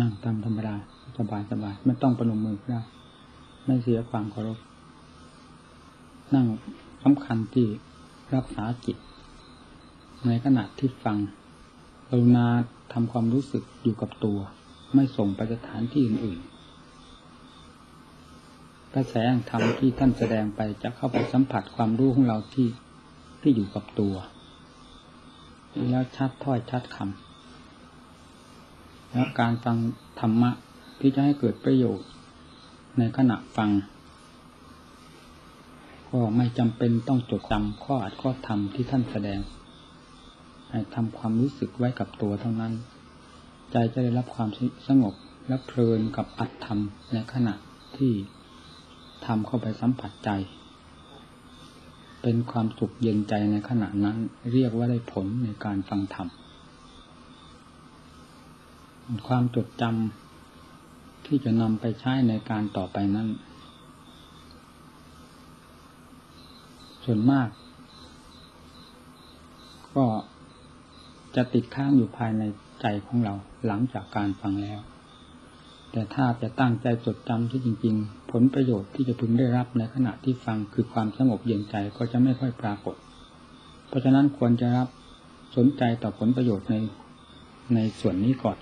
นั่งตามธรรมดาสบายสบายไม่ต้องประนมมือก็ได้ไม่เสียความเคารพ นั่งสำคัญที่รักษาจิต ในขณะที่ฟังกรุณาทำความรู้สึกอยู่กับตัว ไม่ส่งไปสถานที่อื่นๆกระแสแห่งธรรมที่ท่านแสดงไปจะเข้าไปสัมผัสความรู้ของเราที่ที่อยู่กับตัว แล้วชัดถ้อยชัดคำ แล้วการฟังธรรมะที่จะให้เกิดประโยชน์ ในขณะฟังก็ไม่จำเป็นต้องจดจำข้ออัดข้อธรรมที่ท่านแสดง ให้ทำความรู้สึกไว้กับตัวเท่านั้น ใจจะได้รับความสงบและเพลินกับอัดธรรมในขณะที่ทำเข้าไปสัมผัสใจ เป็นความสุขเย็นใจในขณะนั้นเรียกว่าได้ผลในการฟังธรรม ความจดจำที่จะนำไปใช้ในการต่อไปนั้น ส่วนมาก ก็จะติดค้างอยู่ภายในใจของเราหลังจากการฟังแล้ว แต่ถ้าจะตั้งใจจดจำที่จริง ๆ ผลประโยชน์ที่จะพึงได้รับในขณะที่ฟังคือความสงบเย็นใจก็จะไม่ค่อยปรากฏ เพราะฉะนั้นควรจะรับสนใจต่อผลประโยชน์ในในส่วนนี้ก่อน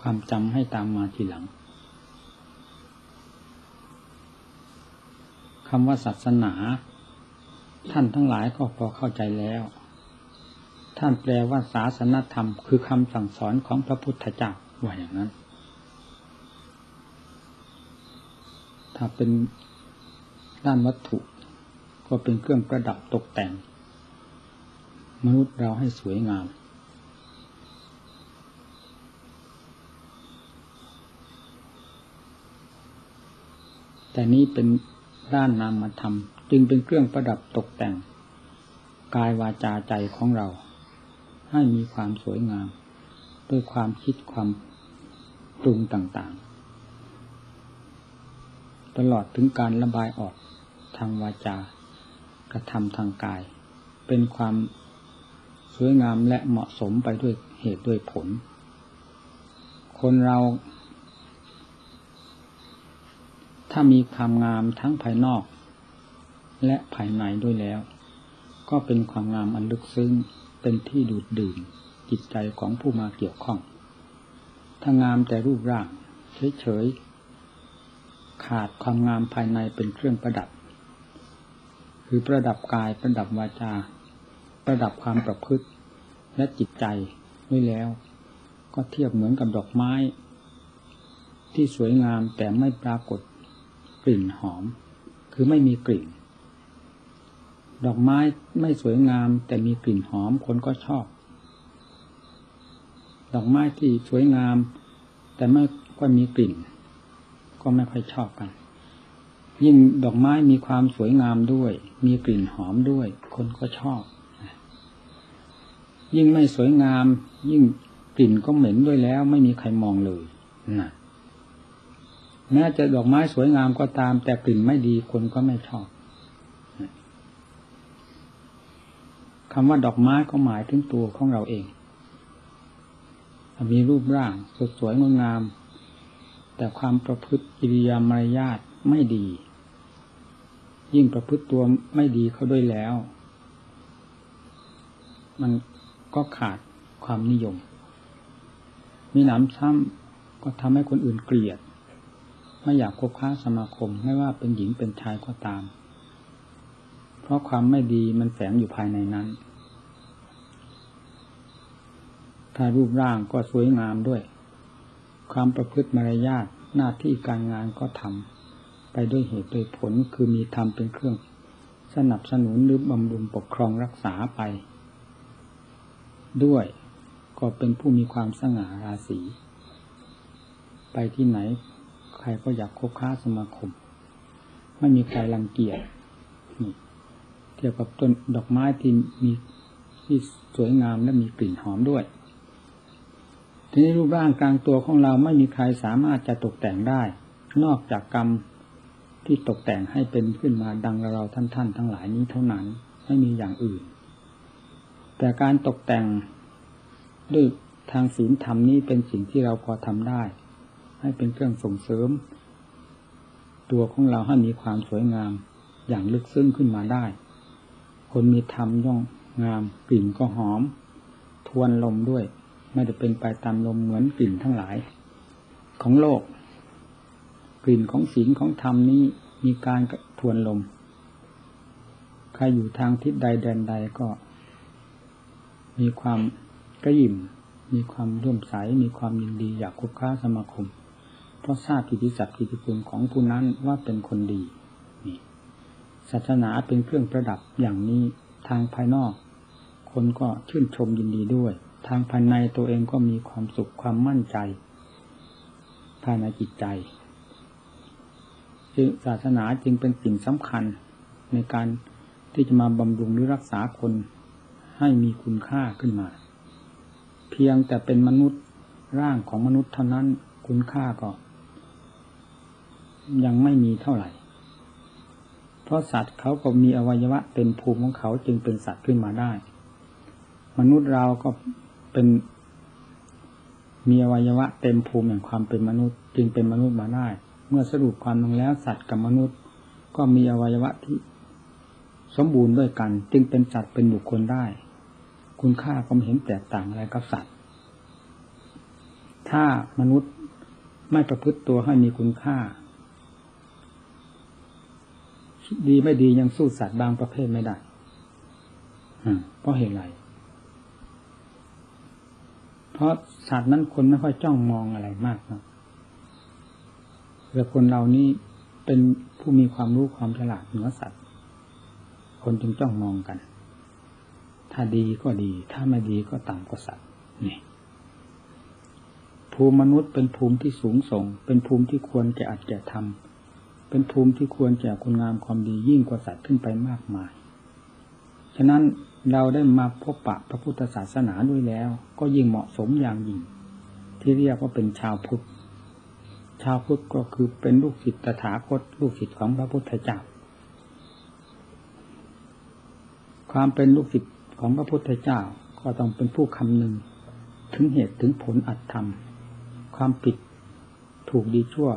ความจำให้ตามมาทีหลังคำว่าศาสนา ท่านทั้งหลายก็พอเข้าใจแล้ว ท่านแปลว่าศาสนธรรม คือคำสั่งสอนของพระพุทธเจ้าว่าอย่างนั้น ถ้าเป็นด้านวัตถุ ก็เป็นเครื่องประดับตกแต่ง มนุษย์เราให้สวยงาม แต่นี้เป็นด้านนามธรรม จึงเป็นเครื่องประดับตกแต่ง กายวาจาใจของเรา ให้มีความสวยงาม ด้วยความคิดความปรุงต่างๆ ตลอดถึงการระบายออกทางวาจากระทำทางกาย เป็นความสวยงามและเหมาะสมไปด้วยเหตุด้วยผล คนเรา ถ้ามีความงามทั้งภายนอก และภายในด้วยแล้ว ก็เป็นความงามอันลึกซึ้งเป็นที่ดูดดื่มจิตใจของผู้มาเกี่ยวข้องถ้างามแต่รูปร่างเฉยๆขาดความงามภายในเป็นเครื่องประดับ คือประดับกายประดับวาจา ประดับความประพฤติและจิตใจด้วยแล้ว ก็เทียบเหมือนกับดอกไม้ ที่สวยงามแต่ไม่ปรากฏ ลิ่นหอม คือไม่มีกลิ่น ดอกไม้ไม่สวยงาม แต่มีกลิ่นหอมคนก็ชอบ ดอกไม้ที่สวยงาม แต่ไม่ค่อยมีกลิ่น ก็ไม่ค่อยชอบกัน ยิ่งดอกไม้มีความสวยงามด้วย มีกลิ่นหอมด้วย คนก็ชอบ ยิ่งไม่สวยงาม ยิ่งกลิ่นก็เหม็นด้วยแล้ว ไม่มีใครมองเลยนะ แม้จะดอกไม้สวยงามก็ตาม แต่กลิ่นไม่ดีคนก็ไม่ชอบคำว่าดอกไม้ก็หมายถึงตัวของเราเอง มีรูปร่างสดสวยงดงาม แต่ความประพฤติกิริยามารยาทไม่ดี ยิ่งประพฤติตัวไม่ดีเขาด้วยแล้ว มันก็ขาดความนิยม มีหนำซ้ำก็ทำให้คนอื่นเกลียด ไม่อยากคบค้าสมาคมไม่ว่าเป็นหญิงเป็นชายก็ตาม เพราะความไม่ดีมันแฝงอยู่ภายในนั้น ถ้ารูปร่างก็สวยงามด้วย ความประพฤติมารยาทหน้าที่การงานก็ทำไปด้วยเหตุโดยผลคือมีธรรมเป็นเครื่อง สนับสนุนหรือบำรุงปกครองรักษาไป ด้วยก็เป็นผู้มีความสง่าราศีไปที่ไหน ใครก็อยากคบค้าสมาคม ไม่มีใครรังเกียจนี่เทียบกับต้นดอกไม้ที่มีที่สวยงามและมีกลิ่นหอมด้วย ทีนี้รูปร่างกลางตัวของเราไม่มีใครสามารถจะตกแต่งได้ นอกจากกรรมที่ตกแต่งให้เป็นขึ้นมาดังเราท่านท่านทั้งหลายนี้เท่านั้น ไม่มีอย่างอื่น แต่การตกแต่งด้วยทางศีลธรรมนี้เป็นสิ่งที่เราพอทำได้ ให้เป็นเครื่องส่งเสริม ตัวของเราให้มีความสวยงามอย่างลึกซึ้งขึ้นมาได้ คนมีธรรมย่องงามกลิ่นก็หอม ทวนลมด้วย ไม่ได้เป็นไปตามลมเหมือนกลิ่นทั้งหลาย ของโลก กลิ่นของศีลของธรรมนี้มีการทวนลม ใครอยู่ทางทิศใดแดนใดก็ มีความกระยิมมีความร่วมใสมีความยินดีอยากคบค้าสมาคม เพราะทราบกิติศัพท์กิติคุณของผู้นั้นว่าเป็นคนดีนี่ศาสนาเป็นเครื่องประดับอย่างนี้ทางภายนอก คนก็ชื่นชมยินดีด้วย ทางภายในตัวเองก็มีความสุขความมั่นใจภายในจิตใจจึงศาสนาจึงเป็นสิ่งสำคัญในการที่จะมาบำรุงหรือรักษาคนให้มีคุณค่าขึ้นมา เพียงแต่เป็นมนุษย์ร่างของมนุษย์เท่านั้นคุณค่าก็ ยังไม่มีเท่าไหร่ เพราะสัตว์เขาก็มีอวัยวะเต็มภูมิของเขาจึงเป็นสัตว์ขึ้นมาได้ มนุษย์เราก็เป็น มีอวัยวะเต็มภูมิแห่งความเป็นมนุษย์ จึงเป็นมนุษย์มาได้ เมื่อสรุปความลงแล้วสัตว์กับมนุษย์ ก็มีอวัยวะที่ สมบูรณ์ด้วยกัน จึงเป็นสัตว์เป็นบุคคลได้ คุณค่าก็ไม่เห็นแตกต่างอะไรกับสัตว์ ถ้ามนุษย์ไม่ประพฤติตัวให้มีคุณค่า ดีไม่ดียังสู้สัตว์บางประเภทไม่ได้เพราะเหตุไร เพราะสัตว์นั้นคนไม่ค่อยจ้องมองอะไรมากนะแต่คนเรานี่เป็นผู้มีความรู้ความฉลาดเหนือสัตว์ คนจึงจ้องมองกัน ถ้าดีก็ดี ถ้าไม่ดีก็ต่ำกว่าสัตว์นี่ภูมิมนุษย์เป็นภูมิที่สูงส่ง เป็นภูมิที่ควรแก่อัดแก่ทำ เป็นภูมิที่ควรแก่คุณงามความดียิ่งกว่าสัตว์ขึ้นไปมากมาย ฉะนั้นเราได้มาพบปะพระพุทธศาสนาด้วยแล้ว ก็ยิ่งเหมาะสมอย่างยิ่ง ที่เรียกว่าเป็นชาวพุทธ ชาวพุทธก็คือเป็นลูกศิษย์ตถาคตลูกศิษย์ของพระพุทธเจ้า ความเป็นลูกศิษย์ของพระพุทธเจ้าก็ต้องเป็นผู้คำนึง ถึงเหตุถึงผลอัตธรรม ความผิดถูกดีชั่ว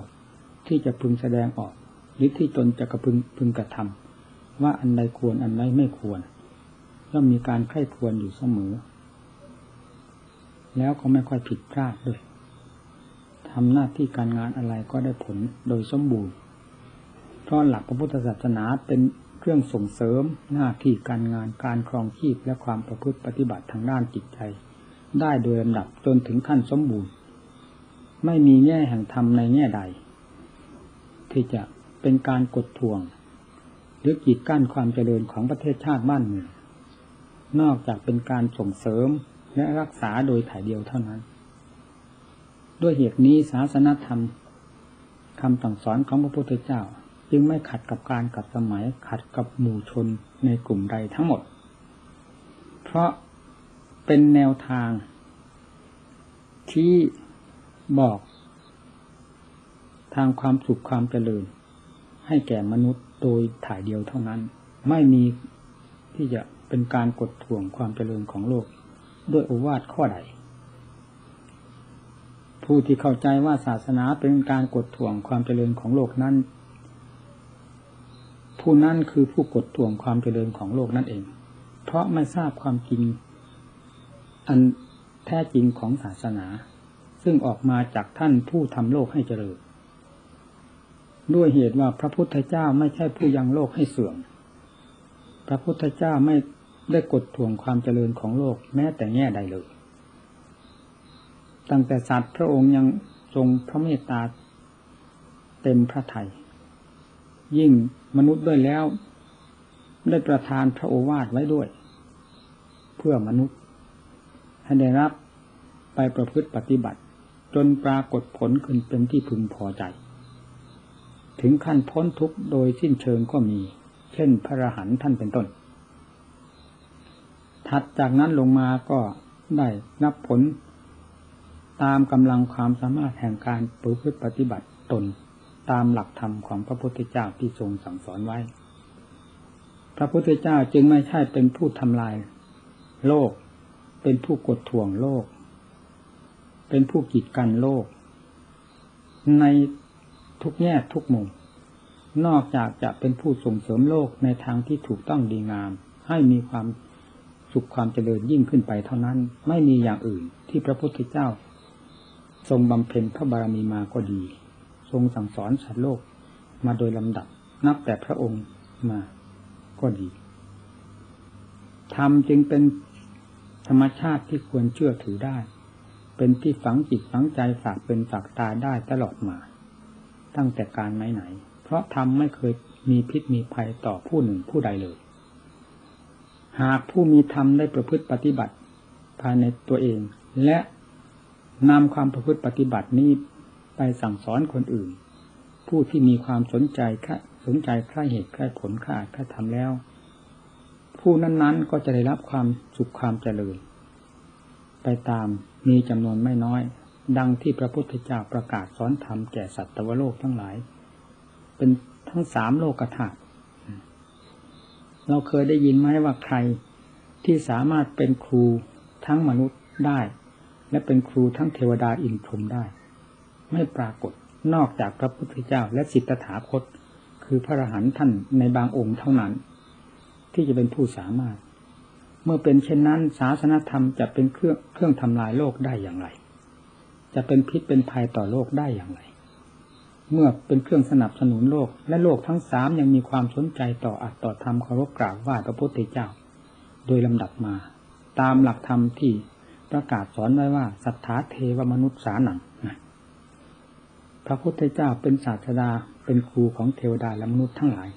ที่จะพึงแสดงออก รือที่ตนจะกระพึงพึงกระทำว่าอันใดควรอันใดไม่ควรย่อมมีการไข้ควรอยู่เสมอ แล้วก็ไม่ค่อยผิดพลาดด้วยทำหน้าที่การงานอะไรก็ได้ผลโดยสมบูรณ์ เพราะหลักพระพุทธศาสนาเป็นเครื่องส่งเสริมหน้าที่การงานการครองชีพและความประพฤติปฏิบัติทางด้านจิตใจ ได้โดยลำดับจนถึงขั้นสมบูรณ์ ไม่มีแง่แห่งธรรมในแง่ใด ที่จะ เป็นการกดทวง หรือกีดกั้นความเจริญของประเทศชาติบ้านเมืองนอกจากเป็นการส่งเสริมและรักษาโดยถ่ายเดียวเท่านั้น ด้วยเหตุนี้ศาสนธรรมคำสั่งสอนของพระพุทธเจ้า จึงไม่ขัดกับการกับสมัยขัดกับหมู่ชนในกลุ่มใดทั้งหมด เพราะเป็นแนวทาง ที่บอก ทางความสุขความเจริญ ให้แก่มนุษย์โดยถ่ายเดียวเท่านั้น ไม่มีที่จะเป็นการกดท่วงความเจริญของโลก ด้วยอวาทข้อใด ผู้ที่เข้าใจว่าศาสนาเป็นการกดท่วงความเจริญของโลกนั้น ผู้นั้นคือผู้กดท่วงความเจริญของโลกนั่นเอง เพราะไม่ทราบความจริง อันแท้จริงของศาสนา ซึ่งออกมาจากท่านผู้ทำโลกให้เจริญ ด้วยเหตุว่าพระพุทธเจ้าไม่ใช่ผู้ยังโลกให้เสื่อม พระพุทธเจ้าไม่ได้กดท่วงความเจริญของโลกแม้แต่แง่ใดเลย ตั้งแต่สัตว์พระองค์ยังทรงพระเมตตาเต็มพระทยัยยิ่งมนุษย์ด้วยแล้ว ได้ประทานพระโอวาทไว้ด้วย เพื่อมนุษย์ ให้ได้รับไปประพฤติปฏิบัติ จนปรากฏผลขึ้นเป็นที่พึงพอใจ ถึงขั้นพ้นทุกข์โดยสิ้นเชิงก็มี เช่นพระรหันต์ท่านเป็นต้น ถัดจากนั้นลงมาก็ได้นับผล ตามกำลังความสามารถแห่งการประพฤติปฏิบัติตนตามหลักธรรมของพระพุทธเจ้าที่ทรงสั่งสอนไว้ พระพุทธเจ้าจึงไม่ใช่เป็นผู้ทำลาย โลก เป็นผู้กดท่วงโลก เป็นผู้กีดกันโลก ใน ทุกแง่ทุกมุม นอกจากจะเป็นผู้ส่งเสริมโลกในทางที่ถูกต้องดีงาม ให้มีความสุขความเจริญยิ่งขึ้นไปเท่านั้น ไม่มีอย่างอื่นที่พระพุทธเจ้า ทรงบำเพ็ญพระบารมีมาก็ดี ทรงสั่งสอนสัตว์โลกมาโดยลำดับ นับแต่พระองค์มาก็ดีธรรมจึงเป็นธรรมชาติที่ควรเชื่อถือได้ เป็นที่ฝังจิตฝังใจฝากเป็นฝากตายได้ตลอดมา ตั้งแต่การไหนไหนเพราะธรรมไม่เคยมีพิษมีภัยต่อผู้หนึ่งผู้ใดเลย หากผู้มีธรรมได้ประพฤติปฏิบัติ ภายในตัวเอง และนำความประพฤติปฏิบัตินี้ไปสั่งสอนคนอื่น ผู้ที่มีความสนใจสนใจใคร่เหตุใคร่ผลค่าค่าทำแล้ว ผู้นั้นๆก็จะได้รับความสุขความเจริญ ไปตามมีจำนวนไม่น้อย ดังที่พระพุทธเจ้าประกาศสอนธรรมแก่สัตวโลกทั้งหลาย เป็นทั้งสามโลกธาตุเราเคยได้ยินไหมว่าใครที่สามารถเป็นครูทั้งมนุษย์ได้ และเป็นครูทั้งเทวดาอินทรมได้ ไม่ปรากฏนอกจากพระพุทธเจ้าและสิทธถาคต คือพระอรหันต์ท่านในบางองค์เท่านั้น ที่จะเป็นผู้สามารถ เมื่อเป็นเช่นนั้นศาสนธรรมจะเป็นเครื่องเครื่องทำลายโลกได้อย่างไร จะเป็นพิษเป็นภัยต่อโลกได้อย่างไร เมื่อเป็นเครื่องสนับสนุนโลก และโลกทั้งสามยังมีความสนใจต่ออัตต่อธรรมเคารพกราบไหว้พระพุทธเจ้า โดยลำดับมา ตามหลักธรรมที่ประกาศสอนไว้ว่าสัทธาเทวมนุษย์สาหนังพระพุทธเจ้าเป็นศาสดาเป็นครูของเทวดาและมนุษย์ทั้งหลาย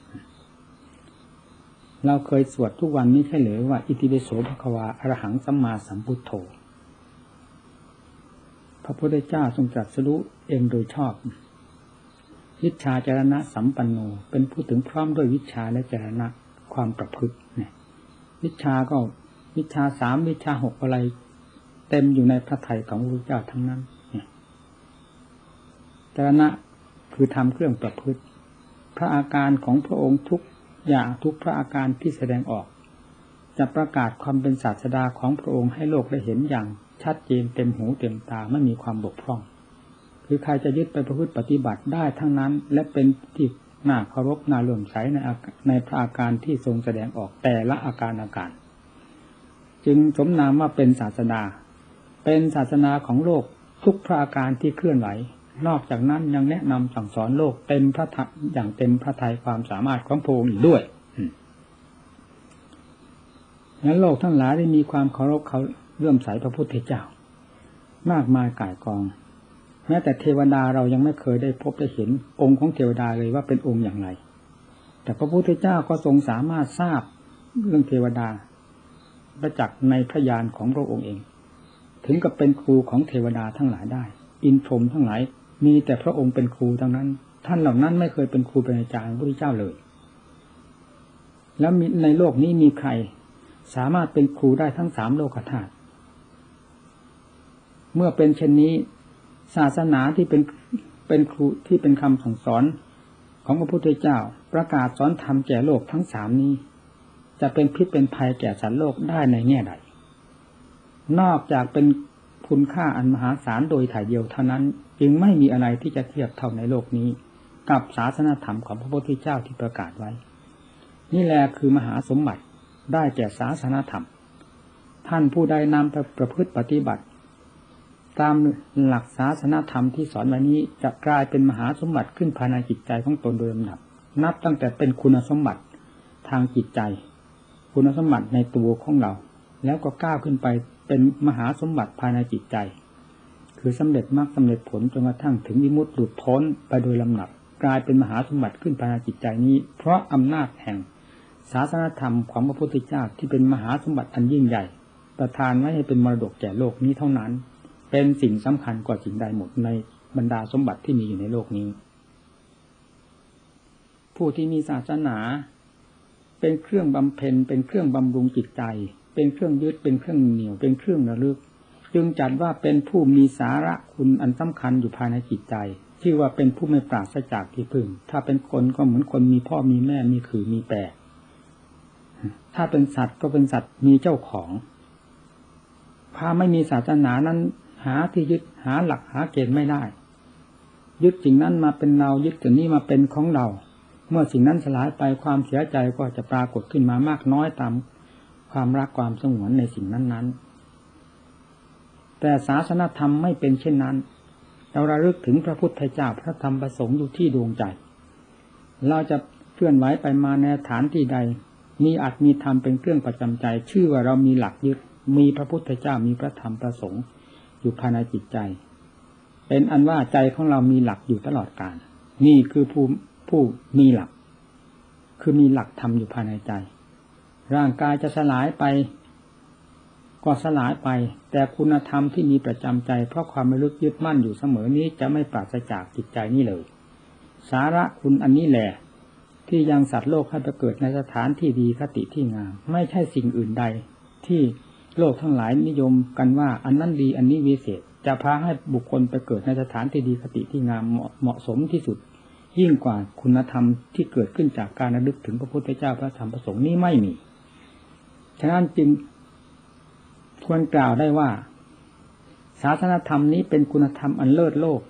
เราเคยสวดทุกวันนี้ใช่หรือว่า อิติปิโสภควาอรหังสัมมาสัมพุทโธ พระพุทธเจ้าทรงตรัสรู้เองโดยชอบ วิชาจารณะสัมปันโน เป็นผู้ถึงพร้อมด้วยวิชาและจารณะความประพฤติเนี่ยวิชาก็วิชาสามวิชาหกอะไร เต็มอยู่ในพระไถ่ของพระพุทธเจ้าทั้งนั้นเนี่ยจารณะคือทำเครื่องประพฤติ พระอาการของพระองค์ทุกอย่างทุกพระอาการที่แสดงออก จะประกาศความเป็นศาสดาของพระองค์ให้โลกได้เห็นอย่าง ชัดเจนเต็มหูเต็มตาไม่มีความบกพร่อง คือใครจะยึดไปประพฤติปฏิบัติได้ทั้งนั้น และเป็นที่น่าเคารพน่าเลื่อมใสในในพระอาการที่ทรงแสดงออกแต่ละอาการอาการ จึงสมนามว่าเป็นศาสดาเป็นศาสนาของโลกทุกพระอาการที่เคลื่อนไหวนอกจากนั้นยังแนะนำสั่งสอนโลกเต็มพระทัยอย่างเต็มพระทัยความสามารถของพระองค์อีกด้วยนั้นโลกทั้งหลายได้มีความเคารพเขา เลื่อมใสพระพุทธเจ้ามากมายก่ายกอง แม้แต่เทวดาเรายังไม่เคยได้พบได้เห็นองค์ของเทวดาเลยว่าเป็นองค์อย่างไร แต่พระพุทธเจ้าก็ทรงสามารถทราบเรื่องเทวดาประจักษ์ในพระญาณของพระองค์เอง ถึงกับเป็นครูของเทวดาทั้งหลายได้ อินทรมทั้งหลายมีแต่พระองค์เป็นครูทั้งนั้น ท่านเหล่านั้นไม่เคยเป็นครูเป็นอาจารย์พระพุทธเจ้าเลย แล้วในโลกนี้มีใคร สามารถเป็นครูได้ทั้งสามโลกธาตุ เมื่อเป็นเช่นนี้ ศาสนาที่เป็นเป็นครูที่เป็นคำสั่งสอนของพระพุทธเจ้า ประกาศสอนธรรมแก่โลกทั้งสามนี้ จะเป็นพิษเป็นภัยแก่สัตว์โลกได้ในแง่ใด นอกจากเป็นคุณค่าอันมหาศาลโดยถ่ายเดียวเท่านั้น จึงไม่มีอะไรที่จะเทียบเท่าในโลกนี้ กับศาสนาธรรมของพระพุทธเจ้าที่ประกาศไว้ นี่แหละคือมหาสมบัติได้แก่ศาสนาธรรม ท่านผู้ใดนำไปประพฤติปฏิบัติ ตามหลักศาสนาธรรมที่สอนไว้นี้จะกลายเป็นมหาสมบัติขึ้นภายในจิตใจของตนโดยลำดับ นับตั้งแต่เป็นคุณสมบัติทางจิตใจ คุณสมบัติในตัวของเรา แล้วก็ก้าวขึ้นไปเป็นมหาสมบัติภายในจิตใจ คือสำเร็จมากสำเร็จผลจนกระทั่งถึงวิมุตติหลุดพ้นไปโดยลำหนับ กลายเป็นมหาสมบัติขึ้นภายในจิตใจนี้ เพราะอำนาจแห่งศาสนธรรมของพระพุทธเจ้าที่เป็นมหาสมบัติอันยิ่งใหญ่ ประทานไว้ให้เป็นมรดกแก่โลกนี้เท่านั้น เป็นสิ่งสำคัญกว่าสิ่งใดหมดในบรรดาสมบัติที่มีอยู่ในโลกนี้ ผู้ที่มีศาสนา เป็นเครื่องบำเพ็ญ เป็นเครื่องบำรุงจิตใจ เป็นเครื่องยึดเป็นเครื่องเหนียวเป็นเครื่องระลึก จึงจัดว่าเป็นผู้มีสาระคุณอันสำคัญอยู่ภายในจิตใจที่ว่าเป็นผู้ไม่ปราศจากที่พึ่ง ถ้าเป็นคนก็เหมือนคนมีพ่อมีแม่มีขือมีแปรถ้าเป็นสัตว์ก็เป็นสัตว์มีเจ้าของ ถ้าไม่มีศาสนานั้น หาที่ยึดหาหลักหาเกณฑ์ไม่ได้ ยึดสิ่งนั้นมาเป็นเรายึดสิ่งนี้มาเป็นของเรา เมื่อสิ่งนั้นสลายไปความเสียใจก็จะปรากฏขึ้นมามากน้อยตามความรักความสงวนในสิ่งนั้นๆ แต่ศาสนธรรมไม่เป็นเช่นนั้น เราระลึกถึงพระพุทธเจ้าพระธรรมประสงค์อยู่ที่ดวงใจ เราจะเคลื่อนไหวไปมาในฐานที่ใด มีอัตมีธรรมเป็นเครื่องประจำใจ ชื่อว่าเรามีหลักยึดมีพระพุทธเจ้ามีพระธรรมประสงค์ อยู่ภายในจิตใจ เป็นอันว่าใจของเรามีหลักอยู่ตลอดกาลนี่คือผู้ผู้มีหลัก คือมีหลักธรรมอยู่ภายในใจ ร่างกายจะสลายไปก็สลายไป แต่คุณธรรมที่มีประจำใจ เพราะความไม่ลึกยึดมั่นอยู่เสมอนี้จะไม่ปราศจากจิตใจนี้เลย สาระคุณอันนี้แหละที่ยังสัตว์โลกให้ไปเกิดในสถานที่ดีคติที่งาม ไม่ใช่สิ่งอื่นใด ที่ โลกทั้งหลายนิยมกันว่า อันนั้นดีอันนี้วิเศษ จะพาให้บุคคลไปเกิดในสถานที่ดีคติที่งามเหมาะสมที่สุด ยิ่งกว่าคุณธรรมที่เกิดขึ้นจากการระลึกถึงพระพุทธเจ้าพระธรรมพระสงฆ์นี้ไม่มี ฉะนั้นจึงควรกล่าวได้ว่า ศาสนธรรมนี้เป็นคุณธรรมอันเลิศโลก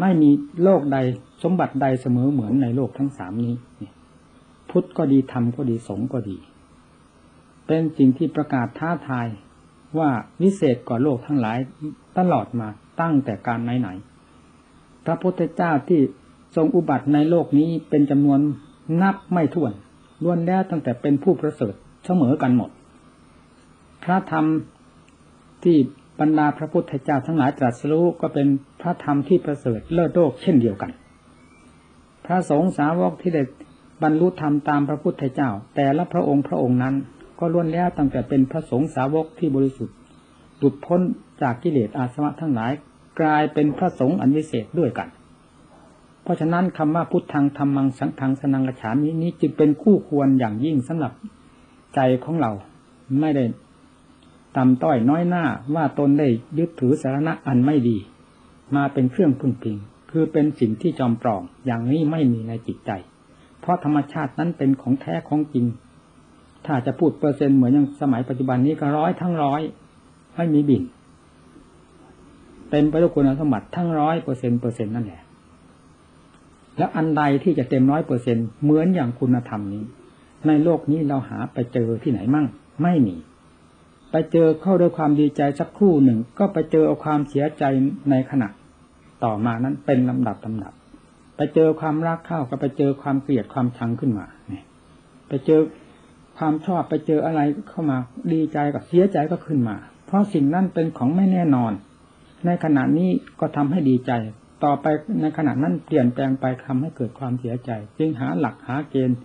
ไม่มีโลกใดสมบัติใดเสมอเหมือนในโลกทั้งสามนี้ พุทธก็ดีธรรมก็ดีสงฆ์ก็ดี เป็นสิ่งที่ประกาศท้าทายว่าวิเศษกว่าโลกทั้งหลายตลอดมาตั้งแต่การไหนๆพระพุทธเจ้าที่ทรงอุบัติในโลกนี้เป็นจำนวนนับไม่ถ้วนล้วนแล้วตั้งแต่เป็นผู้ประเสริฐเสมอกันหมด พระธรรมที่บรรดาพระพุทธเจ้าทั้งหลายตรัสรู้ก็เป็นพระธรรมที่ประเสริฐเลิศโลกเช่นเดียวกัน พระสงฆ์สาวกที่ได้บรรลุธรรมตามพระพุทธเจ้า แต่ละพระองค์พระองค์นั้น ก็ล้วนแล้วตั้งแต่เป็นพระสงฆ์สาวกที่บริสุทธิ์หลุดพ้นจากกิเลสอาสวะทั้งหลาย กลายเป็นพระสงฆ์อันวิเศษด้วยกัน เพราะฉะนั้นคำว่าพุทธังธรรมังสังฆังสนังกระฉามนี้จึงเป็นคู่ควรอย่างยิ่งสำหรับใจของเราไม่ได้ต่ำต้อยน้อยหน้าว่าตนได้ยึดถือสาระอันไม่ดี มาเป็นเครื่องพึ่งพิง คือเป็นสิ่งที่จอมปลอมอย่างนี้ไม่มีในจิตใจ เพราะธรรมชาตินั้นเป็นของแท้ของจริง ถ้าจะพูดเปอร์เซ็นต์เหมือนอย่างสมัยปัจจุบันนี้ก็ร้อยทั้งร้อยไม่มีบินเต็มไปด้วยคุณสมบัติทั้งร้อยเปอร์เซ็นเปอร์เซ็นต์นั่นแหละ แล้วอันใดที่จะเต็มร้อยเปอร์เซ็นเหมือนอย่างคุณธรรมนี้ ในโลกนี้เราหาไปเจอที่ไหนมั่ง ไม่มี ไปเจอเข้าด้วยความดีใจสักครู่หนึ่ง ก็ไปเจอเอาความเสียใจในขณะ ต่อมานั้นเป็นลำดับลำดับ ไปเจอความรักเข้าก็ไปเจอความเกลียดความชังขึ้นมาเนี่ยไปเจอ ความชอบไปเจออะไรเข้ามา ดีใจกับเสียใจก็ขึ้นมา เพราะสิ่งนั้นเป็นของไม่แน่นอน ในขณะนี้ก็ทำให้ดีใจ ต่อไปในขณะนั้นเปลี่ยนแปลงไปทำให้เกิดความเสียใจ จึงหาหลักหาเกณฑ์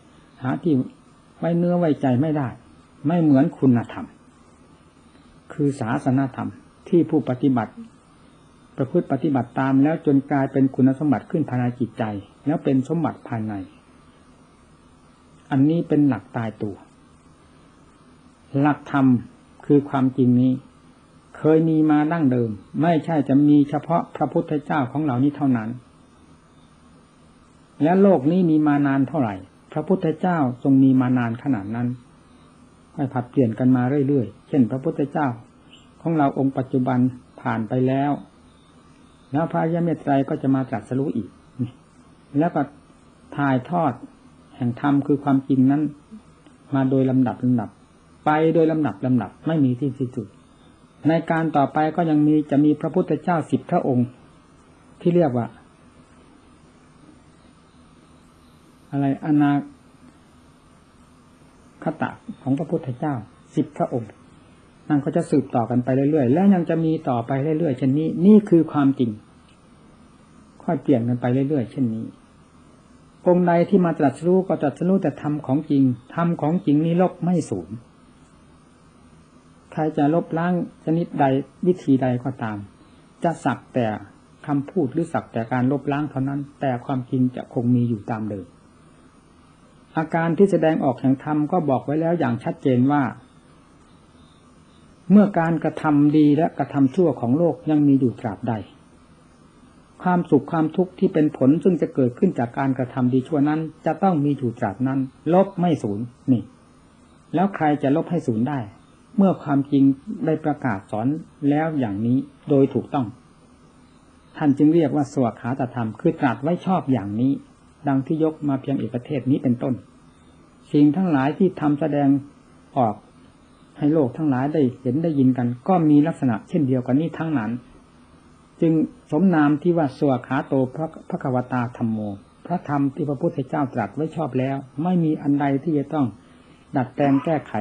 หาที่ไว้เนื้อไว้ใจไม่ได้ ไม่เหมือนคุณธรรม คือศาสนาธรรมที่ผู้ปฏิบัติ ประพฤติปฏิบัติตามแล้วจนกลายเป็นคุณสมบัติขึ้นภายในจิตใจ แล้วเป็นสมบัติภายใน อันนี้เป็นหลักตายตัว หลักธรรมคือความจริงนี้ เคยมีมาดั้งเดิม ไม่ใช่จะมีเฉพาะพระพุทธเจ้าของเหล่านี้เท่านั้น และโลกนี้มีมานานเท่าไหร่ พระพุทธเจ้าทรงมีมานานขนาดนั้นให้ผัดเปลี่ยนกันมาเรื่อยๆ เช่น พระพุทธเจ้า ของเราองค์ปัจจุบันผ่านไปแล้ว แล้วพระยะเมตไตรก็จะมาจัดสรู้อีก แล้วก็ถ่ายทอดแห่งธรรมคือความจริงนั้น มาโดยลำดับลำดับ ไปโดยลำดับลำดับไม่มีที่สิ้นสุด ในการต่อไปก็ยังมีจะมีพระพุทธเจ้าสิบพระองค์ ที่เรียกว่า อะไรอนาคตะของพระพุทธเจ้าสิบพระองค์นั่นก็จะสืบต่อกันไปเรื่อยๆ และยังจะมีต่อไปเรื่อยๆเช่นนี้ นี่คือความจริง ค่อยเปลี่ยนกันไปเรื่อยๆ เช่นนี้ องค์ใดที่มาตรัสรู้ก็ตรัสรู้แต่ทำของจริงทำของจริงนี้ลบไม่สูญ รจะลบล้างชนิดใดวิธีใดก็ตาม จะสักแต่คำพูดหรือสักแต่การลบล้างเท่านั้น แต่ความจริงจะคงมีอยู่ตามเดิมอาการที่แสดงออกแห่งธรรมก็บอกไว้แล้วอย่างชัดเจนว่า เมื่อการกระทำดีและกระทำชั่วของโลกยังมีอยู่ตราบใด ความสุขความทุกข์ที่เป็นผลซึ่งจะเกิดขึ้นจากการกระทำดีชั่วนั้น จะต้องมีอยู่ตราบนั้น ลบไม่สูญนี่ แล้วใครจะลบให้สูญได้ เมื่อความจริงได้ประกาศสอนแล้วอย่างนี้โดยถูกต้อง ท่านจึงเรียกว่าสวขาตธรรมคือตรัสไว้ชอบอย่างนี้ ดังที่ยกมาเพียงเอกเทศนี้เป็นต้น สิ่งทั้งหลายที่ทำแสดงออกให้โลกทั้งหลายได้เห็นได้ยินกัน ก็มีลักษณะเช่นเดียวกันนี้ทั้งนั้น จึงสมนามที่ว่าสวขาโตพระพระกวตาธรรมโม พระธรรมที่พระพุทธเจ้าตรัสไว้ชอบแล้ว ไม่มีอันใดที่จะต้องดัดแปลงแก้ไข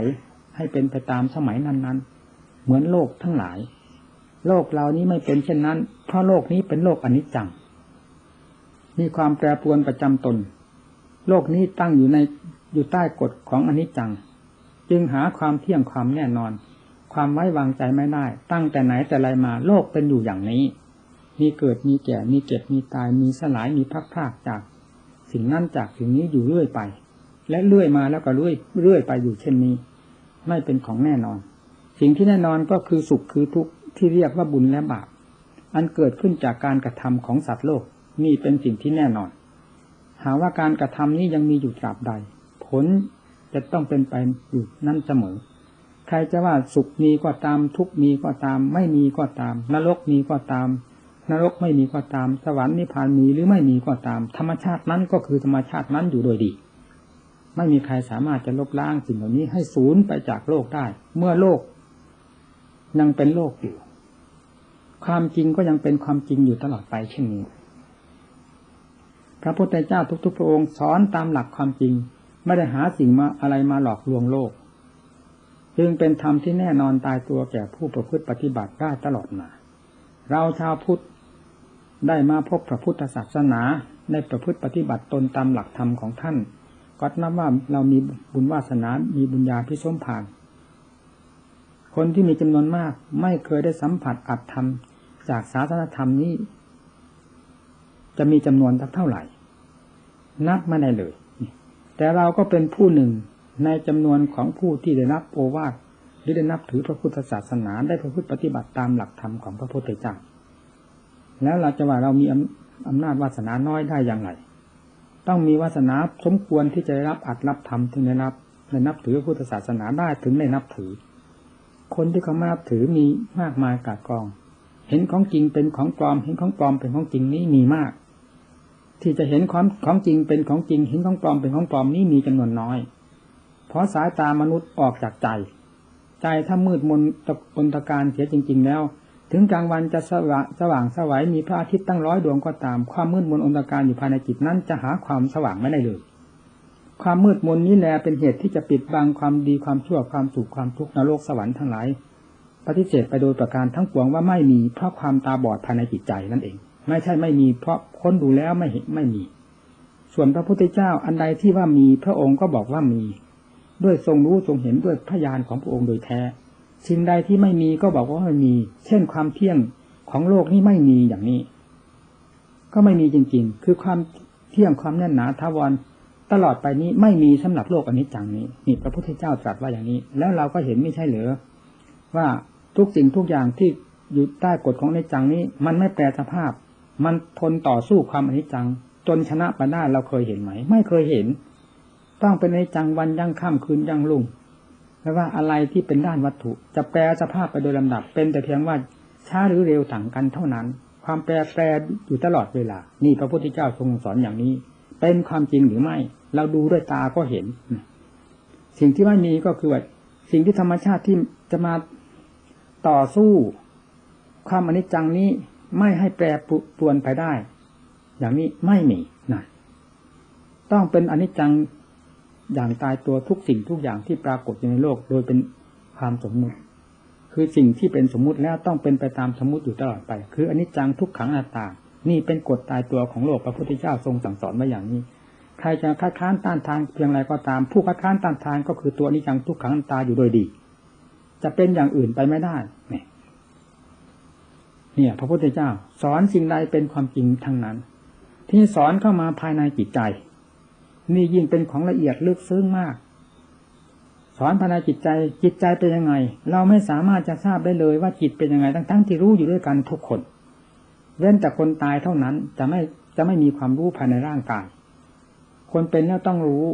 ให้เป็นไปตามสมัยนั้นๆ เหมือนโลกทั้งหลาย โลกเรานี้ไม่เป็นเช่นนั้น เพราะโลกนี้เป็นโลกอนิจจัง มีความแปรปรวนประจำตน โลกนี้ตั้งอยู่ในอยู่ใต้กฎของอนิจจัง จึงหาความเที่ยงความแน่นอน ความไว้วางใจไม่ได้ ตั้งแต่ไหนแต่ไรมาโลกเป็นอยู่อย่างนี้ มีเกิดมีแก่มีเจ็บมีตายมีสลายมีพักพากจาก สิ่งนั้นจากสิ่งนี้อยู่เรื่อยไป และเรื่อยมาแล้วก็เรื่อยเรื่อยไปอยู่เช่นนี้ ไม่เป็นของแน่นอน สิ่งที่แน่นอนก็คือสุขคือทุกข์ที่เรียกว่าบุญและบาป อันเกิดขึ้นจากการกระทำของสัตว์โลกนี่เป็นสิ่งที่แน่นอน หาว่าการกระทำนี้ยังมีอยู่ตราบใด ผลจะต้องเป็นไปอยู่นั่นเสมอ ใครจะว่าสุขมีก็ตาม ทุกมีก็ตาม ไม่มีก็ตาม นรกมีก็ตาม นรกไม่มีก็ตาม สวรรค์นิพพานมีหรือไม่มีก็ตาม ธรรมชาตินั้นก็คือธรรมชาตินั้นอยู่โดยดี ไม่มีใครสามารถจะลบล้างสิ่งเหล่านี้ให้สูญไปจากโลกได้ เมื่อโลกยังเป็นโลกอยู่ ความจริงก็ยังเป็นความจริงอยู่ตลอดไปเช่นนี้ พระพุทธเจ้าทุกๆพระองค์สอนตามหลักความจริง ไม่ได้หาสิ่งมาอะไรมาหลอกลวงโลก จึงเป็นธรรมที่แน่นอนตายตัวแก่ผู้ประพฤติปฏิบัติได้ตลอดมา เราชาวพุทธได้มาพบพระพุทธศาสนาในประพฤติปฏิบัติตนตามหลักธรรมของท่าน ก็นับว่าเรามีบุญวาสนา มีบุญญาพิสมผ่าน คนที่มีจำนวนมาก ไม่เคยได้สัมผัสอัตธรรม จากศาสนธรรมนี้ จะมีจำนวนสักเท่าไหร่ นับไม่ได้เลย แต่เราก็เป็นผู้หนึ่งในจำนวนของผู้ที่ได้รับโอวาทหรือได้นับถือพระพุทธศาสนา ได้ประพฤติปฏิบัติตามหลักธรรมของพระพุทธเจ้าแล้วเราจะว่าเรามีอำนาจวาสนาน้อยได้อย่างไร ต้องมีวาสนาสมควรที่จะรับอัดรับทำถึงได้นับได้นับถือพุทธศาสนาได้ถึงได้นับถือ คนที่เขามานับถือมีมากมายกาดกอง เห็นของจริงเป็นของปลอม เห็นของปลอมเป็นของจริงนี้มีมาก ที่จะเห็นความของจริงเป็นของจริง เห็นของปลอมเป็นของปลอมนี้มีจำนวนน้อย เพราะสายตามนุษย์ออกจากใจ ใจถ้ามืดมนตะอนตะการเสียจริง ๆ แล้ว ถึงกลางวันจะสว่างสว่างสวัยมีพระอาทิตย์ตั้งร้อยดวงก็ตาม ความมืดมนอนตการอยู่ภายในจิตนั้นจะหาความสว่างไม่ได้เลย ความมืดมนนี้แหละเป็นเหตุที่จะปิดบังความดีความชั่วความสุขความทุกข์นรกสวรรค์ทั้งหลายปฏิเสธไปโดยประการทั้งปวงว่าไม่มีเพราะความตาบอดภายในจิตใจนั่นเอง ไม่ใช่ไม่มีเพราะค้นดูแล้วไม่เห็นไม่มี ส่วนพระพุทธเจ้าอันใดที่ว่ามีพระองค์ก็บอกว่ามี ด้วยทรงรู้ทรงเห็นด้วยพยานของพระองค์โดยแท้ สิ่งใดที่ไม่มีก็บอกว่าไม่มี เช่นความเที่ยงของโลกนี้ไม่มีอย่างนี้ ก็ไม่มีจริง ๆ คือความเที่ยงความแน่นหนาทาวรตลอดไปนี้ไม่มีสำหรับโลกอันนี้จังนี้นี่พระพุทธเจ้าตรัสว่าอย่างนี้ แล้วเราก็เห็นไม่ใช่เหรือว่าทุกสิ่งทุกอย่างที่อยู่ใต้กฎของในจังนี้ มันไม่แปรสภาพ มันทนต่อสู้ความอนิจจัง จนชนะไปได้เราเคยเห็นไหม ไม่เคยเห็น ต้องเป็นในจังวันยั่งค่ำคืนยั่งลุ่ง ไม่ว่าอะไรที่เป็นด้านวัตถุ จะแปลสภาพไปโดยลำดับ เป็นแต่เพียงว่าช้าหรือเร็วต่างกันเท่านั้น ความแปรแปรอยู่ตลอดเวลา นี่พระพุทธเจ้าทรงสอนอย่างนี้ เป็นความจริงหรือไม่ เราดูด้วยตาก็เห็น สิ่งที่ไม่มีก็คือว่าสิ่งที่ธรรมชาติที่จะมาต่อสู้ ความอนิจจังนี้ไม่ให้แปรปรวนไปได้ อย่างนี้ไม่มีนะต้องเป็นอนิจจัง อย่างตายตัวทุกสิ่งทุกอย่างที่ปรากฏอยู่ในโลก โดยเป็นความสมมุติ คือสิ่งที่เป็นสมมุติแล้วต้องเป็นไปตามสมมุติอยู่ตลอดไป คืออนิจจังทุกขังอนัตตา นี่เป็นกฎตายตัวของโลกพระพุทธเจ้าทรงสั่งสอนมาอย่างนี้ ใครจะคัดค้านต้านทานเพียงไรก็ตาม ผู้คัดค้านต้านทานก็คือตัวอนิจจังทุกขังอนัตตาอยู่โดยดี จะเป็นอย่างอื่นไปไม่ได้เนี่ยเนี่ย พระพุทธเจ้า สอนสิ่งใดเป็นความจริงทั้งนั้น ที่สอนเข้ามาภายในจิตใจ นี่ยิ่งเป็นของละเอียดลึกซึ้งมาก สอนภายในจิตใจจิตใจเป็นยังไง เราไม่สามารถจะทราบได้เลยว่าจิตเป็นยังไง ทั้งๆที่รู้อยู่ด้วยกันทุกคนเว้นแต่คนตายเท่านั้นจะไม่จะไม่มีความรู้ภายในร่างกาย คนเป็นแล้วต้องรู้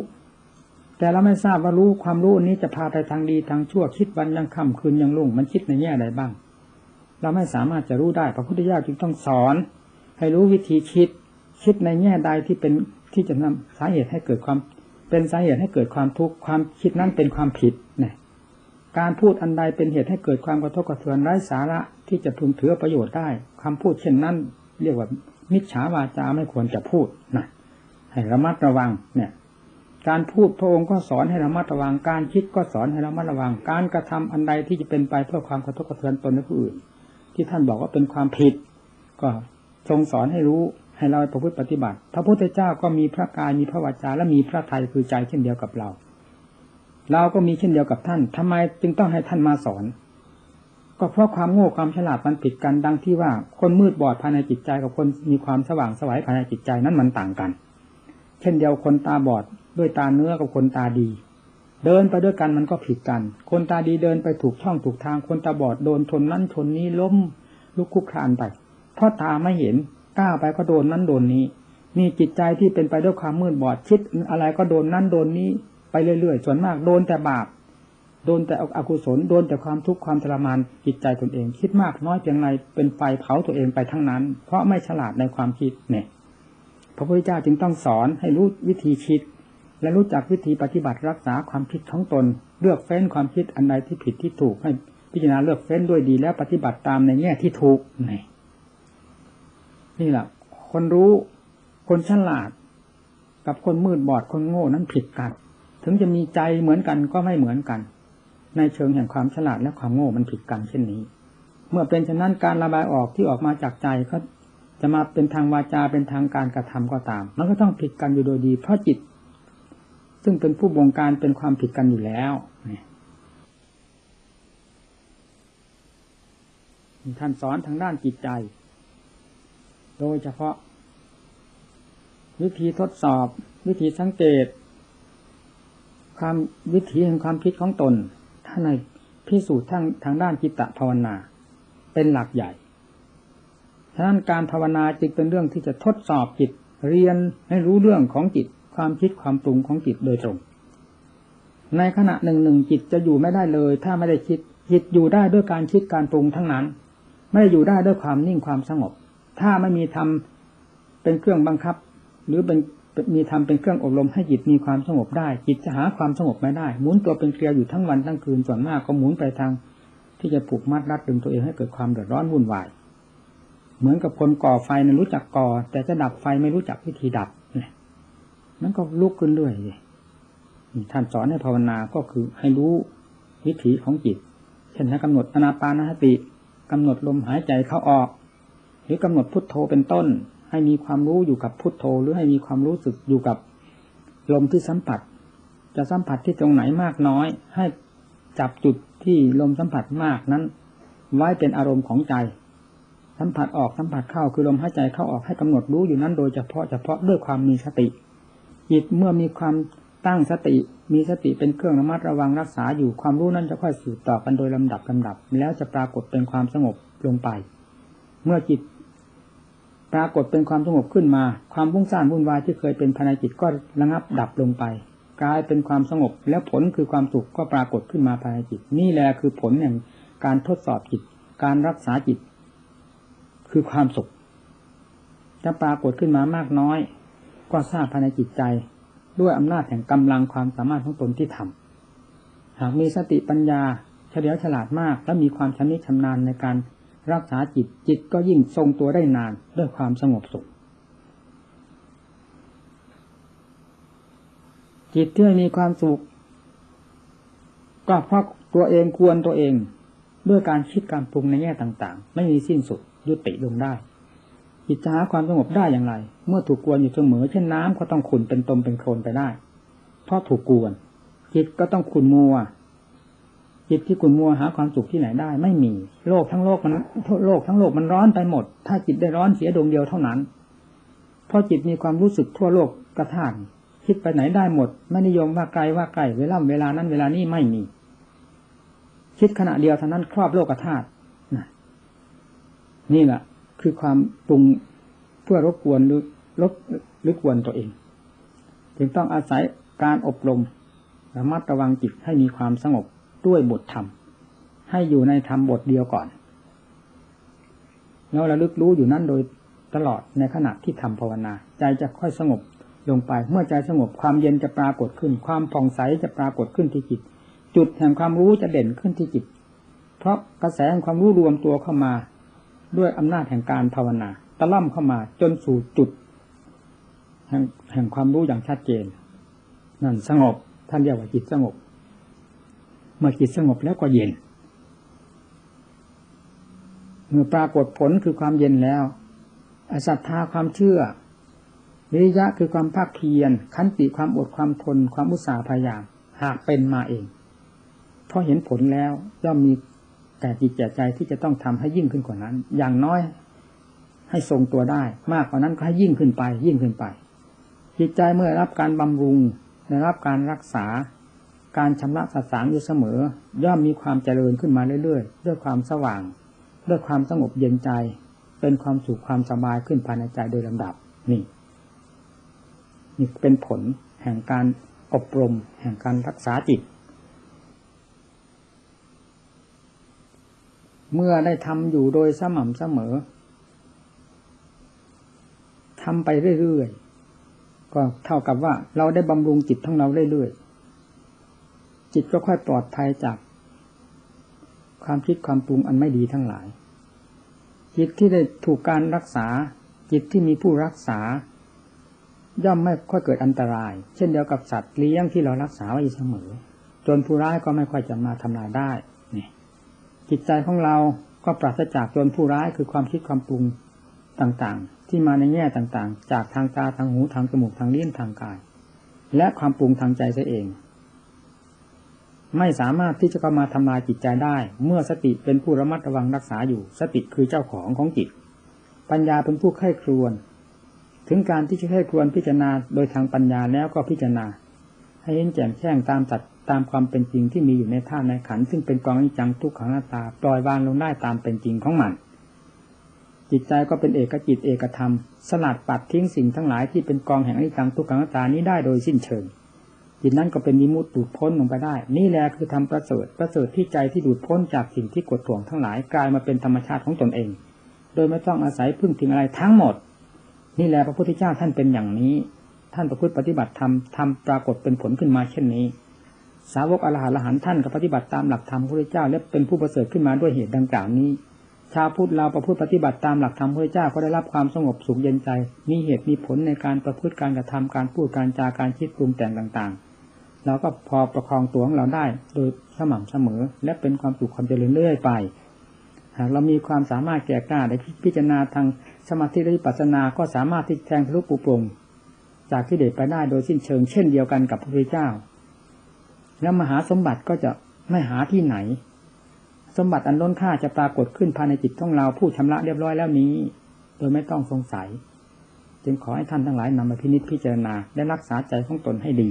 แต่เราไม่ทราบว่ารู้ความรู้นี้จะพาไปทางดีทางชั่วคิดวันยังค่ำคืนยังลุ่ง มันคิดในแง่ใดบ้าง เราไม่สามารถจะรู้ได้พระพุทธเจ้าจึงต้องสอน ให้รู้วิธีคิด คิดในแง่ใดที่เป็น ที่จะนำสาเหตุให้เกิดความ เป็นสาเหตุให้เกิดความทุกข์ความคิดนั้นเป็นความผิดเนี่ยการพูดอันใดเป็นเหตุให้เกิดความกระทบกระเทือนไร้สาระที่จะพึงถือประโยชน์ได้คำพูดเช่นนั้น เรียกว่ามิจฉาวาจาไม่ควรจะพูดนะให้ระมัดระวังเนี่ย การพูดพระองค์ก็สอนให้ระมัดระวัง การคิดก็สอนให้ระมัดระวัง การกระทำอันใดที่จะเป็นไปเพื่อความกระทบกระเทือนตนและผู้อื่น ที่ท่านบอกว่าเป็นความผิด ก็ทรงสอนให้รู้ ให้เราประพฤติปฏิบัติ พระพุทธเจ้าก็มีพระกายมีพระวจาและมีพระทัยคือใจเช่นเดียวกับเรา เราก็มีเช่นเดียวกับท่านทำไมจึงต้องให้ท่านมาสอน ก็เพราะความโง่ความฉลาดมันผิดกันดังที่ว่าคนมืดบอดภายในจิตใจกับคนมีความสว่างสวัยภายในจิตใจนั้นมันต่างกัน เช่นเดียวคนตาบอดด้วยตาเนื้อกับคนตาดี เดินไปด้วยกันมันก็ผิดกัน คนตาดีเดินไปถูกช่องถูกทางคนตาบอดโดนชนนั้นชนนี้ล้มลุกคุกคลานไปเพราะตาไม่เห็น ก้าวไปก็โดนนั้นโดนนี้ มีจิตใจที่เป็นไปด้วยความมืดบอดคิดอะไรก็โดนนั้นโดนนี้ไปเรื่อยๆส่วนมากโดนแต่บาปโดนแต่อกุศลโดนแต่ความทุกข์ความทรมานจิตใจตนเอง คิดมากน้อยเพียงไรเป็นไฟเผาตัวเองไปทั้งนั้น เพราะไม่ฉลาดในความคิดเนี่ย พระพุทธเจ้าจึงต้องสอนให้รู้วิธีคิด และรู้จักวิธีปฏิบัติรักษาความคิดของตน เลือกเฟ้นความคิดอันใดที่ผิดที่ถูกให้พิจารณาเลือกเฟ้นด้วยดีแล้วปฏิบัติตามในแง่ที่ถูกเนี่ย นี่แหละคนรู้คนฉลาด กับคนมืดบอดคนโง่นั้นผิดกัน ถึงจะมีใจเหมือนกันก็ไม่เหมือนกัน ในเชิงแห่งความฉลาดและความโง่มันผิดกันเช่นนี้ เมื่อเป็นฉะนั้นการระบายออกที่ออกมาจากใจก็จะมาเป็นทางวาจาเป็นทางการกระทำก็ตาม มันก็ต้องผิดกันอยู่โดยดี เพราะจิต ซึ่งเป็นผู้บงการเป็นความผิดกันอยู่แล้วท่านสอนทางด้านจิตใจ โดยเฉพาะ วิธีทดสอบ วิธีสังเกต ความวิธีแห่งความคิดของตนท่านในพิสูจน์ทางทางด้านจิตตภาวนา เป็นหลักใหญ่ฉะนั้นการภาวนาจึงเป็นเรื่องที่จะทดสอบจิตเรียนให้รู้เรื่องของจิต ความคิดความปรุงของจิตโดยตรง ในขณะหนึ่งหนึ่งจิตจะอยู่ไม่ได้เลย ถ้าไม่ได้คิดจิตอยู่ได้ด้วยการคิดการปรุงทั้งนั้น ไม่ได้อยู่ได้ด้วยความนิ่งความสงบ ถ้าไม่มีธรรมเป็นเครื่องบังคับ หรือเป็นมีธรรมเป็นเครื่องอบรมให้จิตมีความสงบได้ จิตจะหาความสงบไม่ได้ หมุนตัวเป็นเกลียวอยู่ทั้งวันทั้งคืนส่วนมากก็หมุนไปทาง ที่จะผูกมัดรัดดึงตัวเองให้เกิดความเดือดร้อนวุ่นวาย เหมือนกับคนก่อไฟนะรู้จักก่อ แต่จะดับไฟไม่รู้จักวิธีดับเนี่ยมันก็ลุกขึ้นเรื่อยท่านสอนให้ภาวนาก็คือให้รู้วิถีของจิต เช่นถ้ากำหนดอนาปานสติกำหนดลมหายใจเข้าออก หรือกำหนดพุทโธเป็นต้น ให้มีความรู้อยู่กับพุทโธ หรือให้มีความรู้สึกอยู่กับลมที่สัมผัส จะสัมผัสที่ตรงไหนมากน้อย ให้จับจุดที่ลมสัมผัสมากนั้น ไว้เป็นอารมณ์ของใจ สัมผัสออกสัมผัสเข้าคือลมหายใจเข้าออกให้กำหนดรู้อยู่นั้นโดยเฉพาะเฉพาะด้วยความมีสติจิตเมื่อมีความตั้งสติมีสติเป็นเครื่องระมัดระวังรักษาอยู่ความรู้นั้นจะค่อยสืบต่อกันโดยลำดับลาดับ แล้วจะปรากฏเป็นความสงบลงไป เมื่อจิตปรากฏเป็นความสงบขึ้นมา ความวุ่นซ่านวุ่นวายที่เคยเป็นภายในจิตก็ระงับดับลงไป กลายเป็นความสงบ แล้วผลคือความสุขก็ปรากฏขึ้นมาภายในจิต นี่แหละคือผลแห่งการทดสอบจิต การรักษาจิต คือความสุขจะปรากฏขึ้นมามากน้อย ก็ทราบภายในจิตใจ ด้วยอำนาจแห่งกำลังความสามารถของตนที่ทำหากมีสติปัญญาเฉลียวฉลาดมาก และมีความชำนิชำนาญในการ รักษาจิตจิตก็ยิ่งทรงตัวได้นานด้วยความสงบสุข จิตที่มีความสุขก็เพราะตัวเองควรตัวเอง ด้วยการคิดการปรุงในแง่ต่าง ๆ ไม่มีสิ้นสุดยุติลงได้จิตจะหาความสงบได้อย่างไร เมื่อถูกกวนอยู่เสมอเช่นน้ำก็ต้องขุนเป็นตมเป็นโคลนไปได้ เพราะถูกกวน จิตก็ต้องขุนมัว จิตที่ขุนมัวหาความสุขที่ไหนได้ ไม่มี โลกทั้งโลกมันโลกทั้งโลกมันร้อนไปหมด ถ้าจิตได้ร้อนเสียดวงเดียวเท่านั้นเพราะจิตมีความรู้สึกทั่วโลกกระท่างคิดไปไหนได้หมด ไม่นิยมว่าไกลว่าไกลเวลาเวลานั้นเวลานี้ไม่มี คิดขณะเดียวเท่านั้นครอบโลกธาตุนี่แหละคือความปรุงเพื่อรบกวนหรือลบหรือกวนตัวเอง จึงต้องอาศัยการอบรมระมัดระวังจิตให้มีความสงบ ด้วยบทธรรม ให้อยู่ในธรรมบทเดียวก่อน แล้วระลึกรู้อยู่นั่นโดยตลอดในขณะที่ทำภาวนา ใจจะค่อยสงบลงไป เมื่อใจสงบความเย็นจะปรากฏขึ้น ความผ่องใสจะปรากฏขึ้นที่จิต จุดแห่งความรู้จะเด่นขึ้นที่จิต เพราะกระแสแห่งความรู้รวมตัวเข้ามา ด้วยอำนาจแห่งการภาวนา ตะล่ำเข้ามาจนสู่จุด แห่งแห่งความรู้อย่างชัดเจน นั่นสงบท่านเรียกว่าจิตสงบ มื่อจิตสงบแล้วก็เย็น เมื่อปรากฏผลคือความเย็นแล้วอศรัทธาความเชื่อวิริยะคือความภาคเพียรขันติความอดความทน ความอุตสาห์พยายามหากเป็นมาเอง เพราะเห็นผลแล้วย่อมมีแต่จิตใจที่จะต้องทำให้ยิ่งขึ้นกว่านั้น อย่างน้อยให้ทรงตัวได้ มากกว่านั้นก็ให้ยิ่งขึ้นไป ยิ่งขึ้นไป จิตใจเมื่อรับการบำรุงได้รับการรักษา การชำระสสางอยู่เสมอ ย่อมมีความเจริญขึ้นมาเรื่อยๆ ด้วยความสว่าง ด้วยความสงบเย็นใจ เป็นความสุขความสบายขึ้นภายในใจโดยลำดับนี่นี่เป็นผลแห่งการอบรม แห่งการรักษาจิต เมื่อได้ทำอยู่โดยสม่ำเสมอทำไปเรื่อยๆก็เท่ากับว่าเราได้บำรุงจิตของเราเรื่อยๆ จิตก็ค่อยปลอดภัยจาก ความคิดความปรุงอันไม่ดีทั้งหลาย จิตที่ได้ถูกการรักษา จิตที่มีผู้รักษา ย่อมไม่ค่อยเกิดอันตราย เช่นเดียวกับสัตว์เลี้ยงที่เรารักษาไว้เสมอ จนผู้ร้ายก็ไม่ค่อยจะมาทำลายได้นี่จิตใจของเราก็ปราศจากจนผู้ร้ายคือความคิดความปรุงต่างๆ ที่มาในแง่ต่างๆ จากทางตาทางหูทางจมูกทางลิ้นทางกาย และความปรุงทางใจเสียเอง ไม่สามารถที่จะเข้ามาทำลายจิตใจได้ เมื่อสติเป็นผู้ระมัดระวังรักษาอยู่ สติคือเจ้าของของจิต ปัญญาเป็นผู้ไข้ครวน ถึงการที่จะไข้ครวนพิจารณาโดยทางปัญญาแล้วก็พิจารณา ให้เห็นแจ่มแจ้งตามสัตตามความเป็นจริงที่มีอยู่ในท่าในขันซึ่งเป็นกองอนิจจังทุกขังหน้าตา ปล่อยวางลงได้ตามเป็นจริงของมัน จิตใจก็เป็นเอกจิตเอกธรรม สลัดปัดทิ้งสิ่งทั้งหลายที่เป็นกองแห่งอนิจจังทุกขังตานี้ได้โดยสิ้นเชิง จิตนั้นก็เป็นมิมุตดูดพ้นลงไปได้ นี่แหละคือทำประเสริฐประเสริฐที่ใจที่ดูดพ้นจากสิ่งที่กดท่วงทั้งหลายกลายมาเป็นธรรมชาติของตนเอง โดยไม่ต้องอาศัยพึ่งพิงอะไรทั้งหมด นี่แหละพระพุทธเจ้าท่านเป็นอย่างนี้ ท่านประพฤติปฏิบัติธรรมทำปรากฏเป็นผลขึ้นมาเช่นนี้ สาวกอรหันต์ละหันท่านก็ปฏิบัติตามหลักธรรมพระพุทธเจ้าและเป็นผู้ประเสริฐขึ้นมาด้วยเหตุดังกล่าวนี้ ชาวพุทธเราประพฤติปฏิบัติตามหลักธรรมพระพุทธเจ้าก็ได้รับความสงบสุขเย็นใจ มีเหตุมีผลในการประพฤติการกระทำการพูดการจาการคิดปรุงแต่งต่างๆ เราก็พอประคองตัวของเราได้ โดยสม่ำเสมอ และเป็นความสุขความเจริญเรื่อยไป หากเรามีความสามารถแก่กล้าในพิจารณาทางสมาธิและปัสนา ก็สามารถที่แทงทะลุปุโปรงจากที่เด็ดไปได้โดยสิ้นเชิงเช่นเดียวกันกับพระพุทธเจ้า แล้วมหาสมบัติก็จะไม่หาที่ไหน สมบัติอันล้นค่าจะปรากฏขึ้นภายในจิตของเราผู้ชำระเรียบร้อยแล้วนี้ โดยไม่ต้องสงสัย จึงขอให้ท่านทั้งหลายนำมาพินิจพิจารณาและรักษาใจของตนให้ดี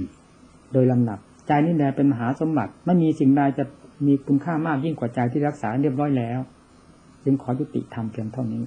โดยลำดับ ใจนี่แหลเป็นมหาสมบัติ ไม่มีสิ่งใดจะมีคุณค่ามากยิ่งกว่าใจที่รักษาเรียบร้อยแล้ว จึงขอยุติธรรมเพียงเท่านี้